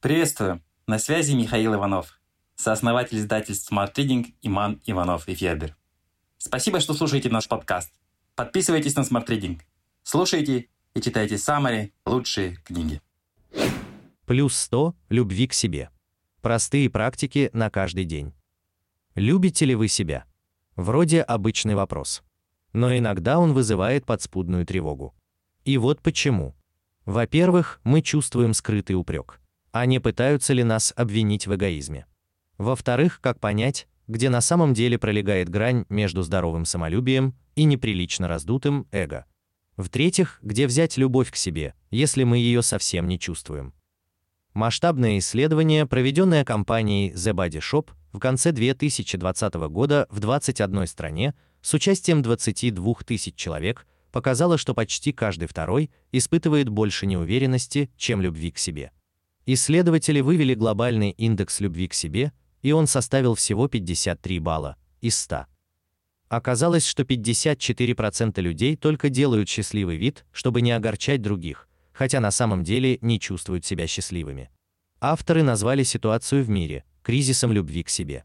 Приветствую! На связи Михаил Иванов, сооснователь издательств Smart Reading Иман Иванов и Федер. Спасибо, что слушаете наш подкаст. Подписывайтесь на Smart Reading. Слушайте и читайте самые лучшие книги. Плюс 100 любви к себе. Простые практики на каждый день. Любите ли вы себя? Вроде обычный вопрос. Но иногда он вызывает подспудную тревогу. И вот почему. Во-первых, мы чувствуем скрытый упрек. А не пытаются ли нас обвинить в эгоизме? Во-вторых, как понять, где на самом деле пролегает грань между здоровым самолюбием и неприлично раздутым эго? В-третьих, где взять любовь к себе, если мы ее совсем не чувствуем? Масштабное исследование, проведенное компанией The Body Shop в конце 2020 года в 21 стране с участием 22 тысяч человек, показало, что почти каждый второй испытывает больше неуверенности, чем любви к себе. Исследователи вывели глобальный индекс любви к себе, и он составил всего 53 балла из 100. Оказалось, что 54% людей только делают счастливый вид, чтобы не огорчать других, хотя на самом деле не чувствуют себя счастливыми. Авторы назвали ситуацию в мире кризисом любви к себе.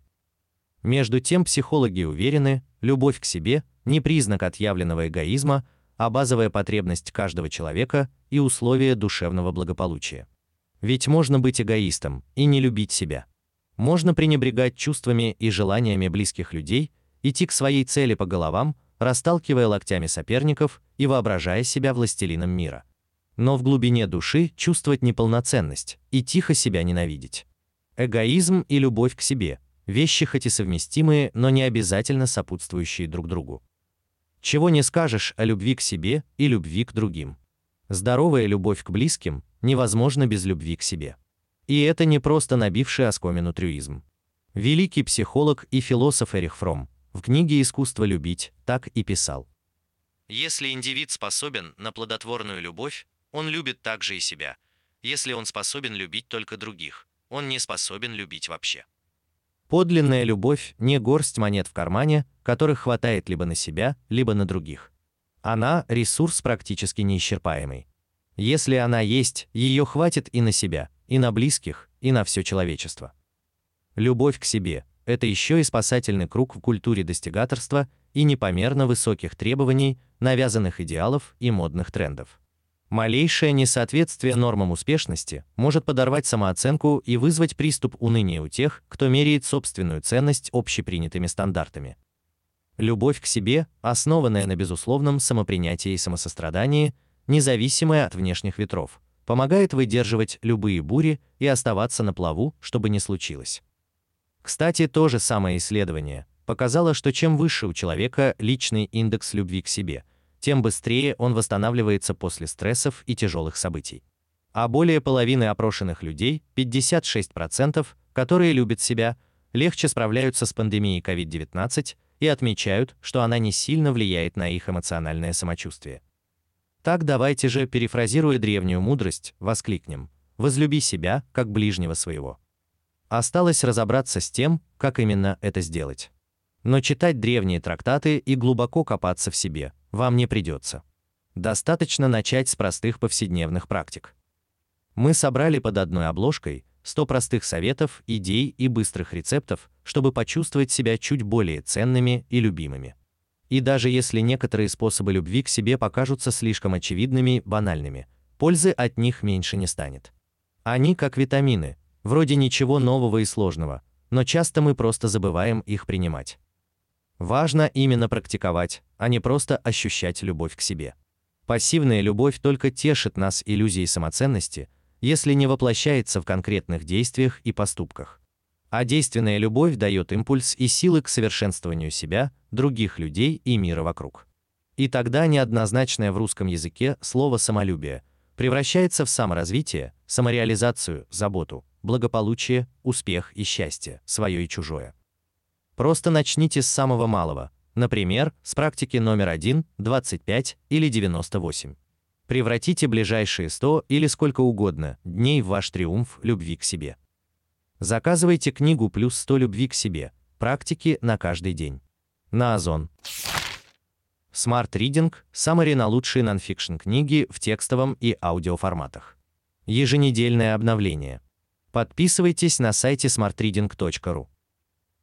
Между тем, психологи уверены, любовь к себе не признак отъявленного эгоизма, а базовая потребность каждого человека и условие душевного благополучия. Ведь можно быть эгоистом и не любить себя. Можно пренебрегать чувствами и желаниями близких людей, идти к своей цели по головам, расталкивая локтями соперников и воображая себя властелином мира. Но в глубине души чувствовать неполноценность и тихо себя ненавидеть. Эгоизм и любовь к себе вещи хоть и совместимые, но не обязательно сопутствующие друг другу. Чего не скажешь о любви к себе и любви к другим. Здоровая любовь к близким невозможно без любви к себе. И это не просто набивший оскомину трюизм. Великий психолог и философ Эрих Фром в книге «Искусство любить» так и писал. Если индивид способен на плодотворную любовь, он любит также и себя. Если он способен любить только других, он не способен любить вообще. Подлинная любовь не горсть монет в кармане, которых хватает либо на себя, либо на других. Она ресурс практически неисчерпаемый. Если она есть, ее хватит и на себя, и на близких, и на все человечество. Любовь к себе это еще и спасательный круг в культуре достигаторства и непомерно высоких требований, навязанных идеалов и модных трендов. Малейшее несоответствие нормам успешности может подорвать самооценку и вызвать приступ уныния у тех, кто меряет собственную ценность общепринятыми стандартами. Любовь к себе, основанная на безусловном самопринятии и самосострадании, независимая от внешних ветров, помогает выдерживать любые бури и оставаться на плаву, чтобы не случилось. Кстати, то же самое исследование показало, что чем выше у человека личный индекс любви к себе, тем быстрее он восстанавливается после стрессов и тяжелых событий. А более половины опрошенных людей, 56%, которые любят себя, легче справляются с пандемией COVID-19 и отмечают, что она не сильно влияет на их эмоциональное самочувствие. Так давайте же, перефразируя древнюю мудрость, воскликнем: возлюби себя как ближнего своего. Осталось разобраться с тем, как именно это сделать. Но читать древние трактаты и глубоко копаться в себе вам не придется. Достаточно начать с простых повседневных практик. Мы собрали под одной обложкой 100 простых советов, идей и быстрых рецептов, чтобы почувствовать себя чуть более ценными и любимыми. И даже если некоторые способы любви к себе покажутся слишком очевидными, банальными, пользы от них меньше не станет. Они как витамины, вроде ничего нового и сложного, но часто мы просто забываем их принимать. Важно именно практиковать, а не просто ощущать любовь к себе. Пассивная любовь только тешит нас иллюзией самоценности, если не воплощается в конкретных действиях и поступках. А действенная любовь дает импульс и силы к совершенствованию себя, других людей и мира вокруг. И тогда неоднозначное в русском языке слово самолюбие превращается в саморазвитие, самореализацию, заботу, благополучие, успех и счастье, свое и чужое. Просто начните с самого малого, например, с практики номер 1, 25 или 98. Превратите ближайшие 100 или сколько угодно дней в ваш триумф любви к себе. Заказывайте книгу плюс 100 любви к себе. Практики на каждый день. На Озон. Smart Reading – Summary на лучшие нонфикшн книги в текстовом и аудиоформатах. Еженедельное обновление. Подписывайтесь на сайте smartreading.ru.